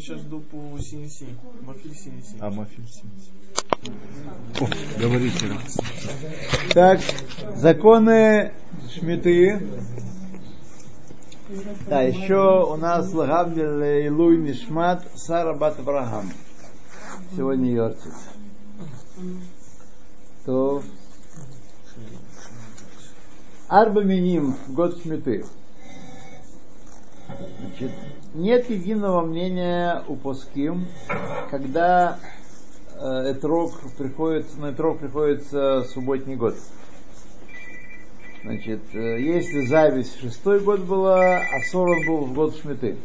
Я сейчас иду по Синси. Мафиль Синси. А, Мафиль Синси. О, говорите. Так, законы Шмиты. Да, еще у нас Лагавдель Илуй Нишмат Сара Бат Авраам. Сегодня Йорцит. То Арба Миним, год Шмиты. Значит, нет единого мнения у Поским, когда э, этрог приходит, на этрог приходится субботний год. Значит, э, если зависть шестой год была, а сорон был в год шмиты.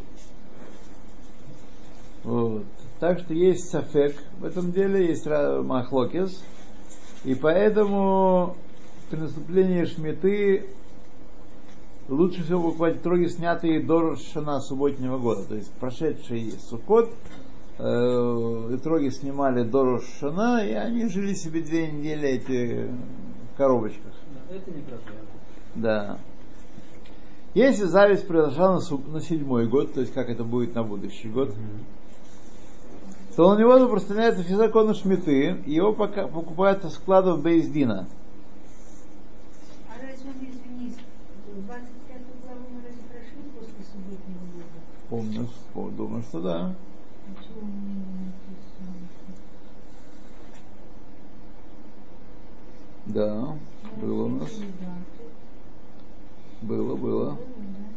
Вот. Так что есть сафек в этом деле, есть махлокис. И поэтому при наступлении шмиты лучше всего покупать троги, снятые до Шана субботнего года. То есть прошедший Суккот, э, троги снимали до Шана, и они жили себе две недели эти в коробочках. Это не проблема. Да. Если зависть произошла на, су- на седьмой год, то есть как это будет на будущий год, то на него распространяются все законы шмиты, его пока покупают со складов Бейздина разве мы, извини, 25 главу мы разве прошли после субботнего года? Помню, пом- думаю, что да. Да, было у нас. Было, было.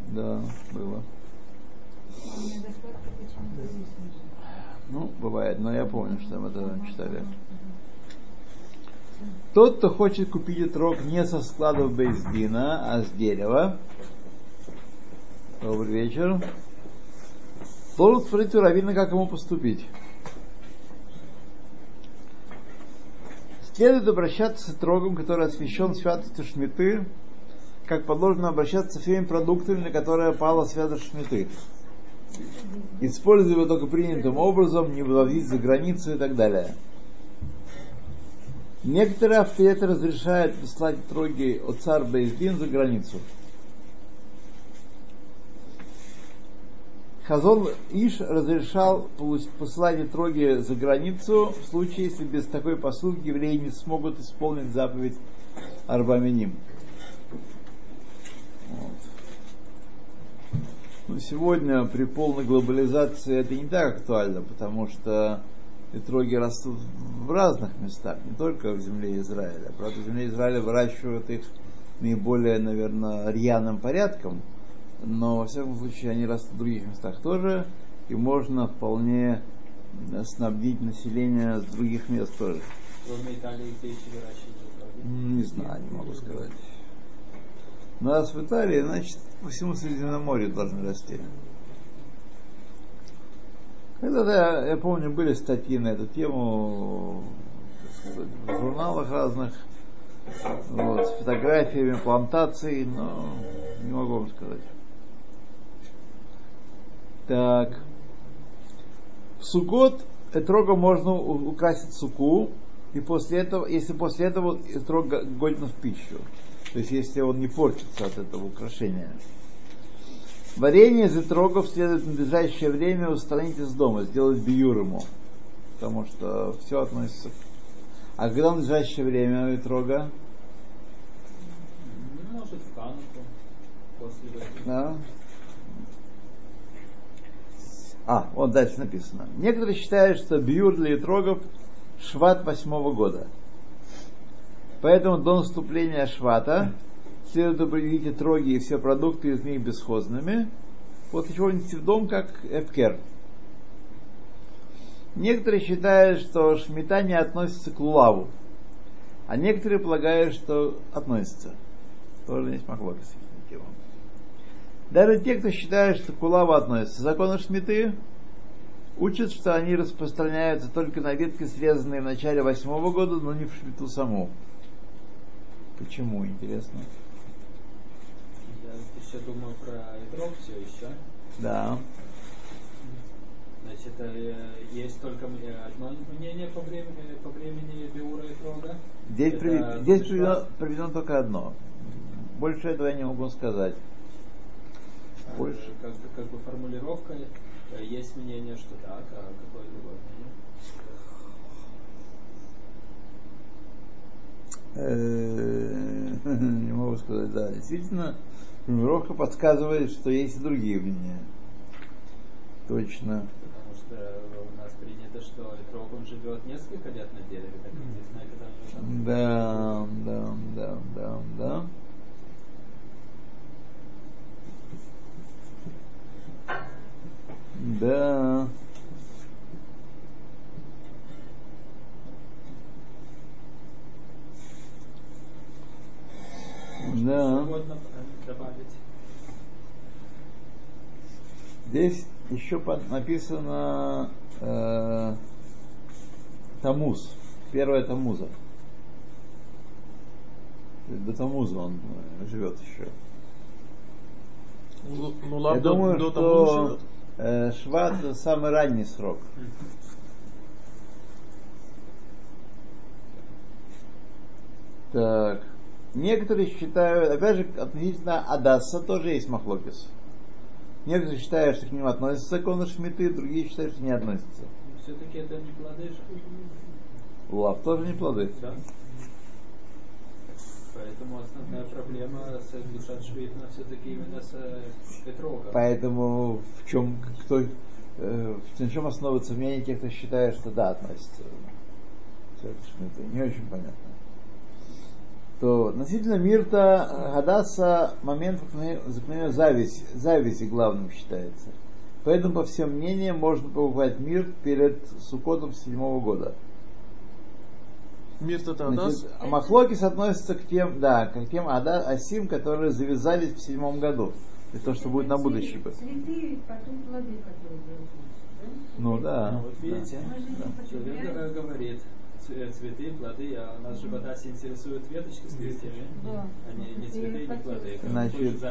Да? Было. Ну, бывает, но я помню, что мы это читали. Тот, кто хочет купить этрог не со складов Бейздина, а с дерева, добрый вечер, должен спросить у Равина, как ему поступить. Следует обращаться с этрогом, который освящен святостью Шмиты, как положено обращаться со всеми продуктами, на которые пала святость Шмиты. Используя его только принятым образом, не вывозить за границу и так далее. Некоторые авторитеты разрешают послать троги от царь Бейздин за границу. Хазон Иш разрешал посылание троги за границу в случае, если без такой посылки евреи не смогут исполнить заповедь Арбаминим. Вот. Но сегодня при полной глобализации это не так актуально, потому что Петроги растут в разных местах, не только в земле Израиля. Правда, в земле Израиля выращивают их наиболее, наверное, рьяным порядком, но, во всяком случае, они растут в других местах тоже, и можно вполне э, снабдить население с других мест тоже. Кроме Италии, где еще выращивают Не знаю, не могу сказать. Но раз в Италии, значит, по всему Средиземноморью должны расти. Когда-то, я, я помню, были статьи на эту тему сказать, в журналах разных, вот, с фотографиями плантаций, но не могу вам сказать. Так. В Сукот этрога можно украсить суку, и после этого, если после этого этрог г- годен в пищу. То есть если он не портится от этого украшения. Варенье из этрогов следует в надлежащее время устранить из дома, сделать биюр ему. Потому что все относится к... А когда в надлежащее время этрога? Ну, Может, в Хануку. После. Да. А, вот дальше написано. Некоторые считают, что биюр для этрогов шват восьмого года. Поэтому до наступления швата следует определить этроги и все продукты из них бесхозными, после чего нести в дом как эпкер. Некоторые считают, что шмита не относится к лулаву, а некоторые полагают, что относится. Тоже есть махлокис на тему. Даже те, кто считает, что к улаву относятся законы шмиты, учат, что они распространяются только на ветки, срезанные в начале восьмого года, но не в шмиту саму. Почему, интересно? Я еще думаю про игрок все еще. Да. Значит, э, есть только э, одно мнение по времени, по времени Биура и Трога. Здесь, Это приведено, здесь приведено, приведено только одно. Больше этого я не могу сказать. Больше. Как, бы- как бы формулировка. Э, Есть мнение, что так, а какое другое мнение? Э, Не могу сказать, да. Действительно, формулировка подсказывает, что есть и другие мнения. Точно. Потому что у нас принято, что Этрог, он живет несколько лет на дереве, так неизвестно, когда он. Да, да, да, да, да. Да. Да. Здесь еще по- написано э, Тамуз. Первое Тамуза. До Тамуза он э, живет еще. Ну, ну Я ладно, до, думаю, до что живет. Э, Шват самый ранний срок. Так. Некоторые считают, опять же, относительно Адаса тоже есть махлокис. Некоторые считают, что к ним относятся законы Шмиты, другие считают, что не относятся. Все-таки это не плоды. Лав тоже не плоды. Да. Поэтому основная проблема с Душат Швейтна все-таки именно с э, Этрогом. Поэтому в чем кто э, на чем основывается мнение тех, кто считает, что да, относится. Это. Не очень понятно. То относительно Мирта Гадаса момент заклинания зависть, зависти главным считается. Поэтому, по всем мнениям, можно покупать мир перед Сукотом седьмого года. Мир это Адас. А Махлокис относится к тем, да, к тем ада, асим, которые завязались в седьмом году. Это то, что будет на будущий год. Цветы, потом плоды, которые. Ну да. Ну, вот видите, же не человек э, говорит, ц- цветы, плоды, а нас же в Адасе интересуют веточки с листьями, Да. а не, цветы, не плоды. Значит,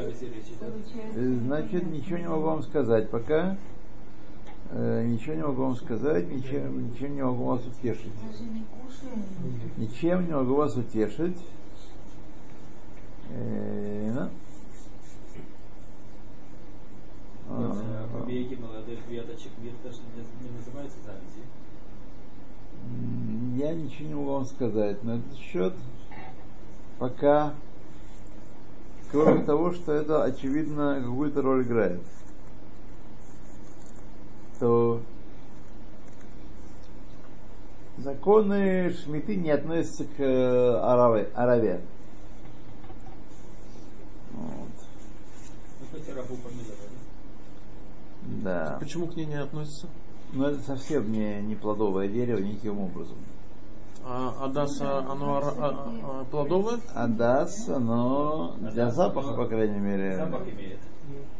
Э, Значит, ничего не могу вам сказать пока. Э, Ничего не могу вам сказать, ничем, ничем не могу вас утешить. Ничем не могу вас утешить. Э, ну. Вот, э, А, Побеги молодых веточек мир даже не, называется зависти. м, Я ничего не могу вам сказать на этот счет. Пока, кроме того, что это очевидно какую-то роль играет. То законы Шмиты не относятся к э, Араве. Араве. Вот. Ну. Да. Почему к ней не относится? Но это совсем не, не плодовое дерево никаким образом. А Адаса, оно ара- а- а- плодовое? Адас, оно для Адас, запаха, по крайней мере. Запах имеет.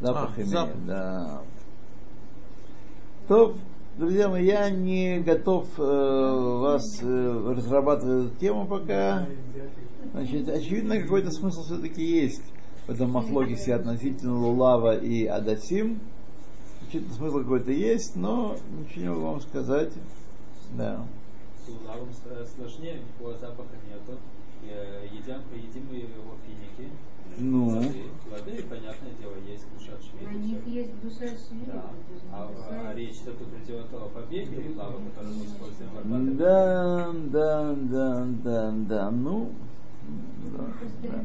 Запах А, имеет, запах. да. То, друзья мои, я не готов э, вас э, разрабатывать эту тему пока. Значит, очевидно, какой-то смысл все-таки есть в этом махлогисе относительно Лулава и Адасим. Значит, смысл какой-то есть, но ничего не могу вам сказать. Да. С улавом с- сложнее, никакого запаха нету. Э, Едим, едим мы его финики. Ну. Плоды, плоды, понятное дело, есть душат На них есть душа света. Да. А, а речь-то тут идет о побеге улава, который мы используем в Арбате. Да, да, да, да, да. Ну, да, да.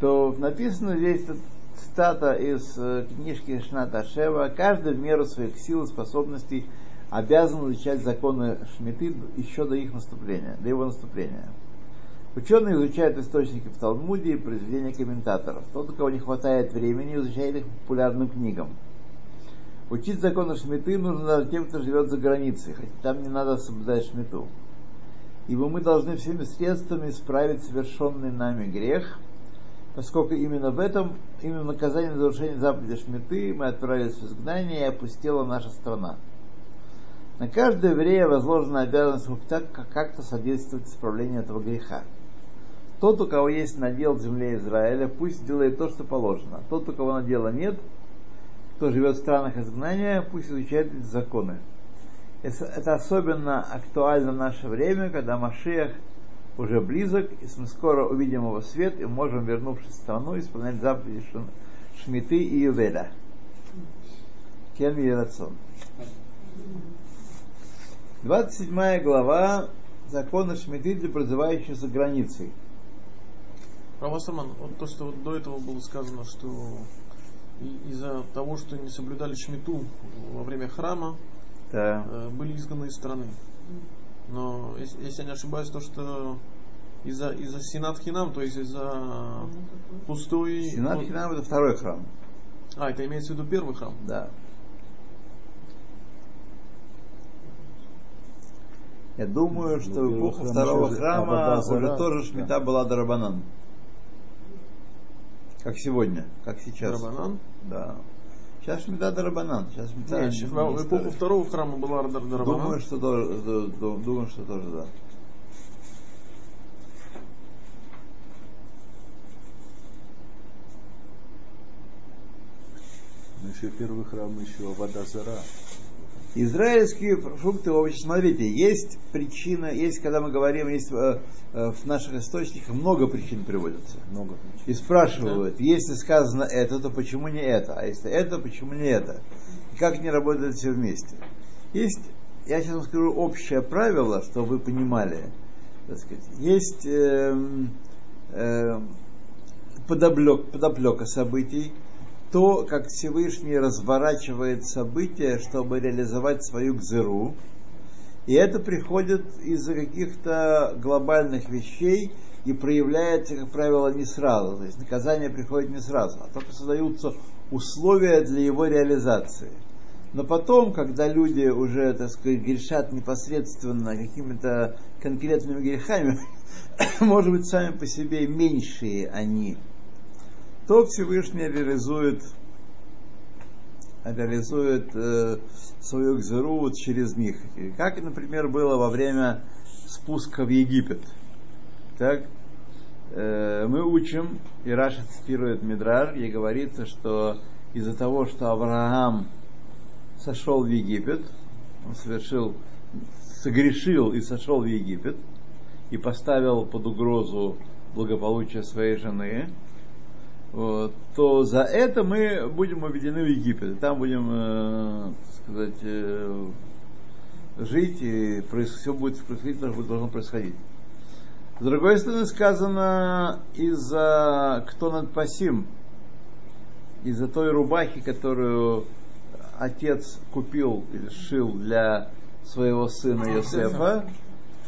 то написано здесь тут цитата из э, книжки Шната Шева. Каждый в меру своих сил и способностей обязан изучать законы Шмиты еще до их наступления, до его наступления. Ученые изучают источники в Талмуде и произведения комментаторов. Тот, у кого не хватает времени, изучает их по популярным книгам. Учить законы Шмиты нужно даже тем, кто живет за границей, хотя там не надо соблюдать Шмиту. Ибо мы должны всеми средствами исправить совершенный нами грех, поскольку именно в этом, именно в наказании за нарушение заповеди Шмиты мы отправились в изгнание и опустела наша страна. На каждого еврея возложена обязанность как-то содействовать исправлению этого греха. Тот, у кого есть надел в земле Израиля, пусть делает то, что положено. Тот, у кого надела нет, кто живет в странах изгнания, пусть изучает эти законы. Это особенно актуально в наше время, когда Машиах уже близок, и мы скоро увидим его свет и можем, вернувшись в страну, исполнять заповеди Шм- Шмиты и Ювеля. Кен Ерацон. 27 глава закона Шмиты для прозывающих за границей. Равасаман, вот то, что вот до этого было сказано, что из-за того, что не соблюдали шмиту во время храма, Да. э, были изгнаны из страны. Но если, если я не ошибаюсь, то что из-за из-за Синат Хинам, то есть из-за пустой... Синат вот- Хинам это второй храм. А, это имеется в виду первый храм. Да. Я думаю, что в первый эпоху храм второго храма уже тоже шмита была Дарабанан. Как сегодня, как сейчас. Дарабанан. Да. Сейчас шмита Дарабанан. Сейчас шмита Не, не- в эпоху второго храма была Дар- Дарабанан. Думаю, что тоже, ду- ду- думаю, что тоже да. Ну, еще первый храм, еще вода зара. Израильские фрукты и овощи. Смотрите, есть причина, есть, когда мы говорим, есть э, э, в наших источниках много причин приводятся. Много. И спрашивают, если сказано это, то почему не это? А если это, почему не это? И как не работает все вместе? Есть, я сейчас вам скажу общее правило, чтобы вы понимали. Так сказать, есть эм, эм, подоблек, подоплека событий, то, как Всевышний разворачивает события, чтобы реализовать свою гзыру. И это приходит из-за каких-то глобальных вещей и проявляется, как правило, не сразу. То есть наказание приходит не сразу, а только создаются условия для его реализации. Но потом, когда люди уже, так сказать, грешат непосредственно какими-то конкретными грехами, может быть, сами по себе меньшие они, то Всевышний реализует, реализует э, свою вот через них. И Как, например, было во время спуска в Египет. Так, э, мы учим, и Раша цитирует Мидраж, где говорится, что из-за того, что Авраам сошел в Египет, он совершил, согрешил и сошел в Египет, и поставил под угрозу благополучие своей жены, вот, то за это мы будем уведены в Египет. И там будем, э, сказать, э, жить, и все будет происходить, то, что должно происходить. С другой стороны, сказано из-за кто над пасим, из-за той рубахи, которую отец купил или сшил для своего сына Йосефа,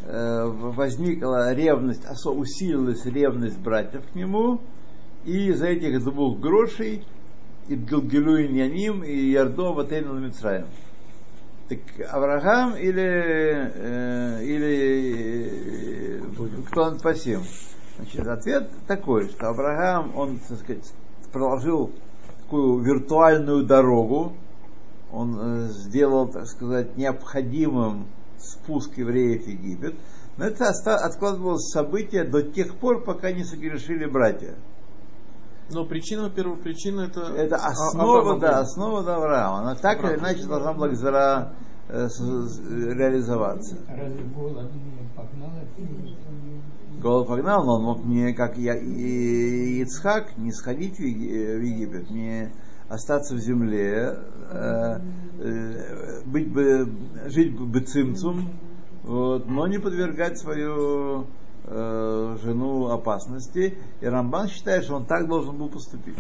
э, возникла ревность, усилилась ревность братьев к нему, и из-за этих двух грошей и Гилгилу и Няним и Ярдо Ватейн Мицраем. Так Авраам или, э, или э, кто он пасим? Значит, ответ такой, что Авраам, он, так сказать, проложил такую виртуальную дорогу, он э, сделал, так сказать, необходимым спуск евреев в Египет, но это откладывалось событие до тех пор, пока не согрешили братья. Но причина, первая причина это... Это основа, Авраам да, основа Авраама. Она так или иначе должна была Гзара, э, реализоваться. Разве голод не погнал? Голод погнал, но он мог не, как я, и Ицхак, не сходить в Еги- в Египет, не остаться в земле, э, э, быть бы, жить бы цимцум, вот, но не подвергать свою э, жену опасности. И Рамбан считает, что он так должен был поступить.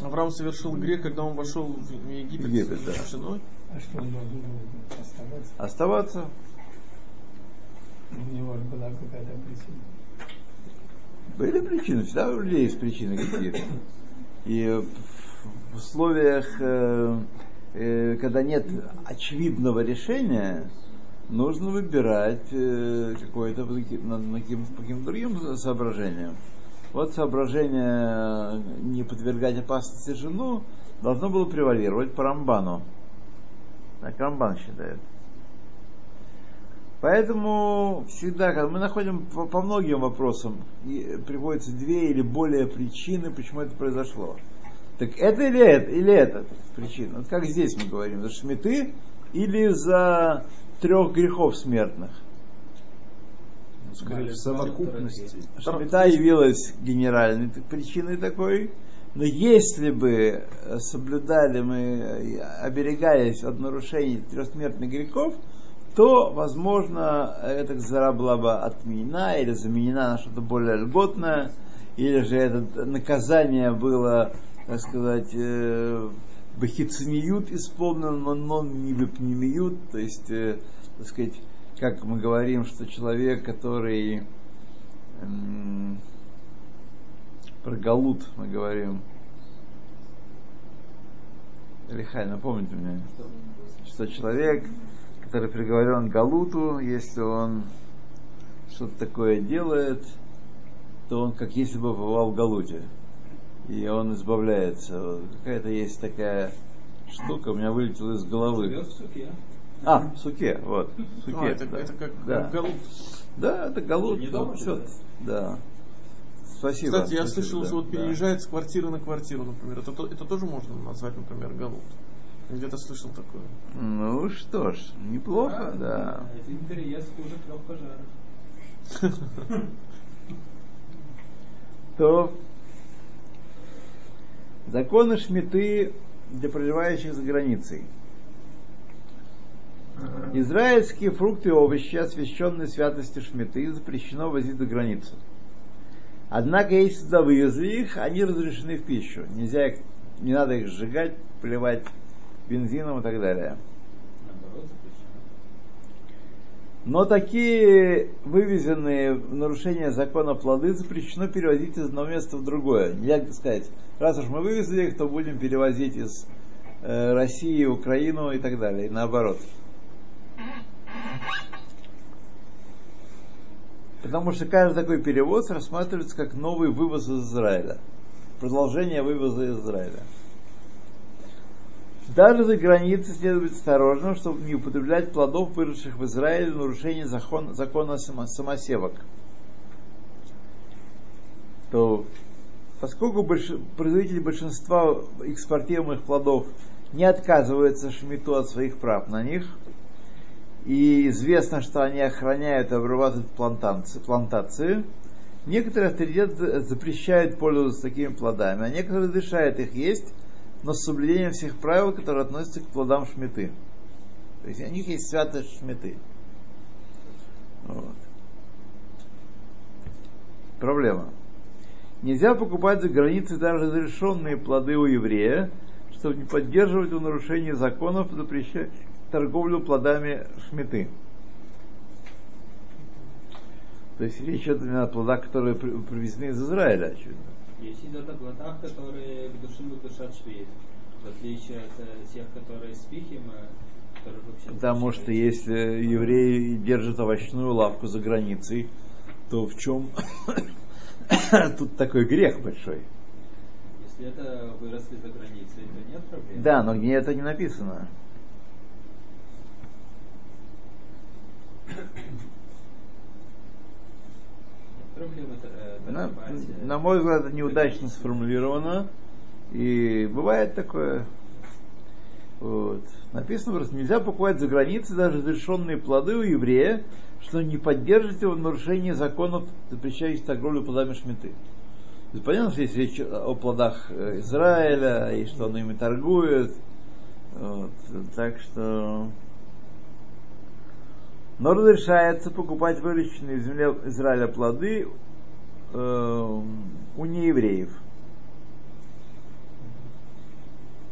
Авраам совершил грех, когда он вошел в Египет, Египет, да. с женой. А что он должен был оставаться? Оставаться. У него же была какая-то причина. Были причины, всегда у людей есть причины какие-то. И в условиях, э, э, когда нет очевидного решения, нужно выбирать э, какое-то по каким-то другим соображениям. Вот соображение э, не подвергать опасности жену должно было превалировать по Рамбану. Так Рамбан считает. Поэтому всегда, когда мы находим по, по многим вопросам, приводятся две или более причины, почему это произошло. Так это или это, или это причина? Вот как здесь мы говорим, за шметы или за трех грехов смертных? Скорее, в совокупности. Шмита явилась генеральной причиной такой, Но если бы соблюдали мы, оберегались от нарушений трехсмертных грехов, то, возможно, эта зара была бы отменена или заменена на что-то более льготное, или же это наказание было, так сказать, э, бахицниют исполнено, но, но не бипнемиют, то есть, э, так сказать, как мы говорим, что человек, который эм, про Галут мы говорим, Лихай, напомните мне, что человек, который приговорен к Галуту, если он что-то такое делает, то он как если бы бывал в Галуте. И он избавляется. Какая-то есть такая штука, у меня вылетела из головы. Живет в суке. А, в суке, вот. В суке, А, это, да. это как да. галут. Да, это Галут. Не дома всё. живет? Да. Спасибо. Кстати, я спасибо, слышал, да, что вот да. переезжает с квартиры на квартиру, например. Это, то- это тоже можно назвать, например, галут. Я Где-то слышал такое. Ну что ж, неплохо, да. Один переезд хуже трех пожаров. То законы шмиты для проживающих за границей. Израильские фрукты и овощи, освященные святостью шмиты, запрещено возить за границу. Однако, если туда вывезли их, они разрешены в пищу. Нельзя их, не надо их сжигать, поливать бензином и так далее. Наоборот, запрещено. Но такие вывезенные в нарушение закона плоды запрещено перевозить из одного места в другое. Нельзя сказать, раз уж мы вывезли их, то будем перевозить из э, России, Украину и так далее, и наоборот. Потому что каждый такой перевоз рассматривается как новый вывоз из Израиля. Продолжение вывоза из Израиля. Даже за границей следует быть осторожным, чтобы не употреблять плодов, выросших в Израиле, нарушение закон- закона само- самосевок. То, поскольку больш- производители большинства экспортируемых плодов не отказываются шмиту от своих прав на них, и известно, что они охраняют и обрабатывают плантации, плантации, некоторые авторитеты запрещают пользоваться такими плодами, а некоторые разрешают их есть, но с соблюдением всех правил, которые относятся к плодам шмиты. То есть у них есть святость шмиты. Вот. Проблема. Нельзя покупать за границей даже разрешенные плоды у еврея, чтобы не поддерживать его нарушение законов, запрещая торговлю плодами шмиты. То есть речь идет именно о плодах, которые при- привезены из Израиля, очевидно. О плодах, которые к душим душат швид. В отличие от э, тех, которые с пихим, э, которые вообще... Потому что если евреи держат овощную лавку за границей, то в чем тут такой грех большой? Если это выросли за границей, то нет проблем. Да, но где это не написано. Нет проблем это, э, На, э, на мой взгляд, это неудачно сформулировано. И бывает такое. Вот. Написано просто, нельзя покупать за границей даже разрешенные плоды у еврея, что не поддержит его в нарушении законов, запрещающих торговлю плодами шмиты. Понятно, что есть речь о плодах э, Израиля, и что он ими торгует. Вот. Так что... Но разрешается покупать выращенные в земле Израиля плоды э, у неевреев.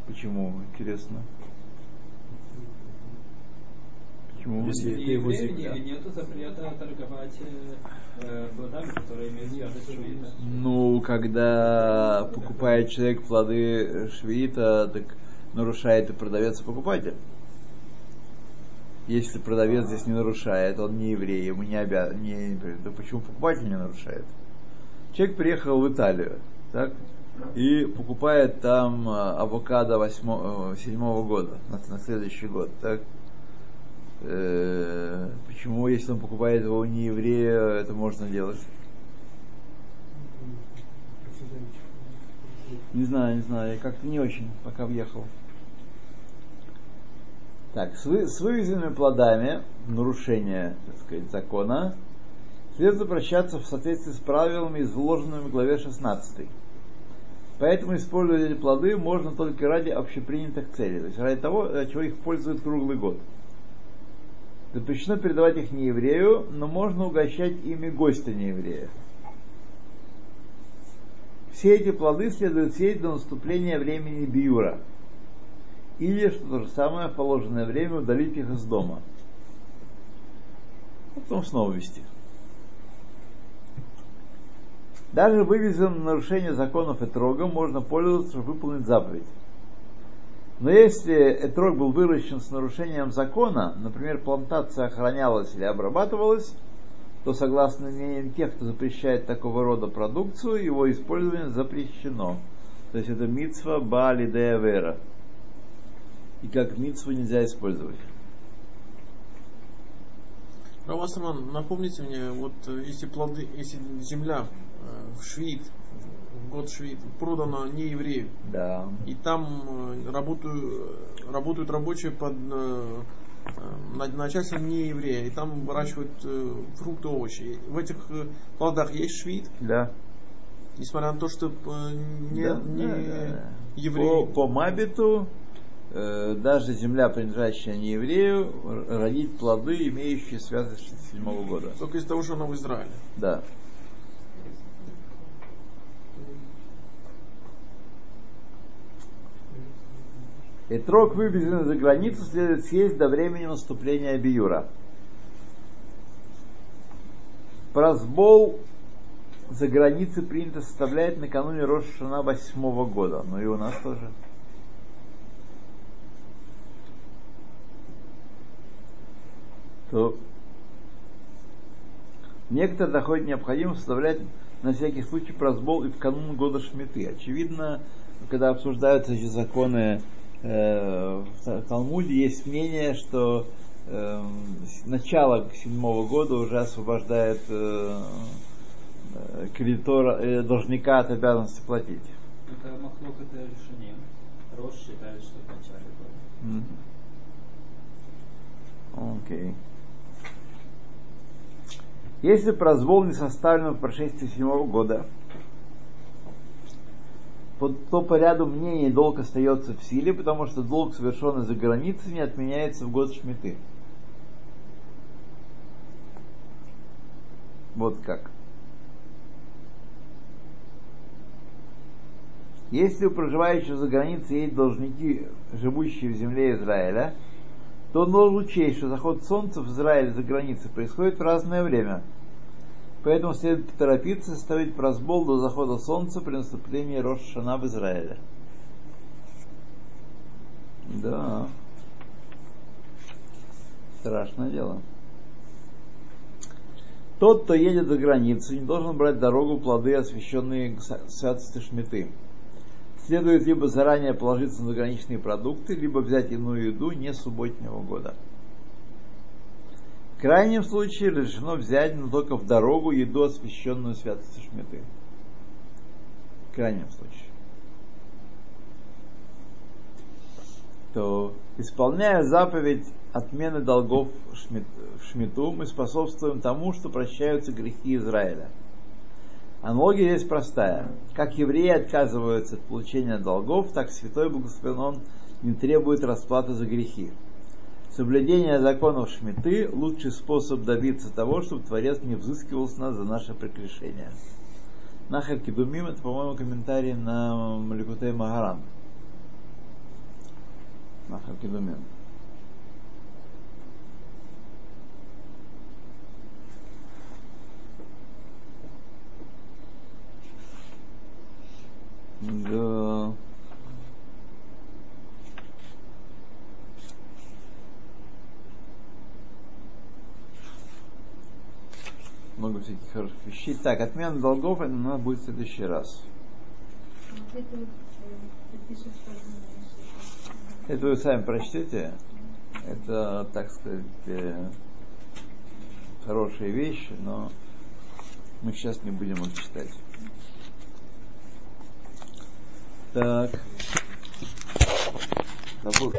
Почему? Интересно. Почему? Если это его земля. Нету запрета торговать э, э, плодами, которые имеют швида. Ну, когда покупает человек плоды швеита, так нарушает и продавец, и покупатель. Если продавец здесь не нарушает, он не еврей, ему не обязан, не, да почему покупатель не нарушает? Человек приехал в Италию, так, и покупает там э, авокадо э, седьмого года, на, на следующий год, так. Э, почему, если он покупает его у нееврея, это можно делать? Не знаю, не знаю, я как-то не очень, пока въехал. Так, с, вы- с вывезенными плодами, нарушение, так сказать, закона, следует обращаться в соответствии с правилами, изложенными в главе 16. Поэтому использовать эти плоды можно только ради общепринятых целей, то есть ради того, ради чего их пользуют круглый год. Запрещено передавать их не еврею, но можно угощать ими гостя не еврея. Все эти плоды следует съесть до наступления времени биюра. Или, что то же самое, в положенное время удалить их из дома. А потом снова вести. Даже вывезенным нарушение законов этрога можно пользоваться, чтобы выполнить заповедь. Но если этрог был выращен с нарушением закона, например, плантация охранялась или обрабатывалась, то согласно мнениям тех, кто запрещает такого рода продукцию, его использование запрещено. То есть это митсва бали де вера. И как митсву нельзя использовать. Равасаман, напомните мне, вот э, если плоды, если земля э, в швид, в год швид, продана не еврею, Да. и там э, работают, работают рабочие под на- начальством не еврея, и там выращивают э, фрукты, овощи. В этих э, плодах есть швид, Да. несмотря на то, что э, не, Да, не да, да. еврей. По, по Мабиту даже земля, принадлежащая не еврею, родит плоды, имеющие святость 67 года. Только из-за того, что она в Израиле. Да. Этрог, вывезенный за границу, следует съесть до времени наступления Биюра. Прозбол за границей принято составлять накануне Рошана восьмого года. Ну и у нас тоже. То некоторые находят необходимо составлять на всякий случай прозбол и в канун года Шмиты. Очевидно, когда обсуждаются эти законы э, в Талмуде, есть мнение, что э, с начала седьмого года уже освобождает э, э, кредитора, э, должника от обязанности платить. Это махлок это решение. Рош считает, что в начале года. Окей. Если прозвол не составлен в прошествии седьмого года, то по ряду мнений долг остается в силе, потому что долг, совершенный за границей, не отменяется в год шмиты. Вот как. Если у проживающих за границей есть должники, живущие в земле Израиля, то должен учесть, что заход солнца в Израиле за границей происходит в разное время. Поэтому следует поторопиться составить прозбол до захода солнца при наступлении Рошана в Израиле. Да. Страшное дело. Тот, кто едет за границу, не должен брать дорогу плоды, освященные святости Шмиты. Следует либо заранее положиться на заграничные продукты, либо взять иную еду не субботнего года. В крайнем случае разрешено взять, но только в дорогу еду, освященную святостью Шмиты. В крайнем случае. То, исполняя заповедь отмены долгов в Шмиту, мы способствуем тому, что прощаются грехи Израиля. Аналогия здесь простая. Как евреи отказываются от получения долгов, так Святой Благословен Он не требует расплаты за грехи. Соблюдение законов Шмиты – лучший способ добиться того, чтобы Творец не взыскивал с нас за наше прегрешение. Нахар Кедумим – это, по-моему, комментарий на Маликутей Магарам. Нахар Кедумим. Да. Много всяких хороших вещей. Так, отмена долгов, это у нас будет в следующий раз. Это вы сами прочтете. Это, так сказать, э, хорошие вещи, но мы сейчас не будем их читать. Так.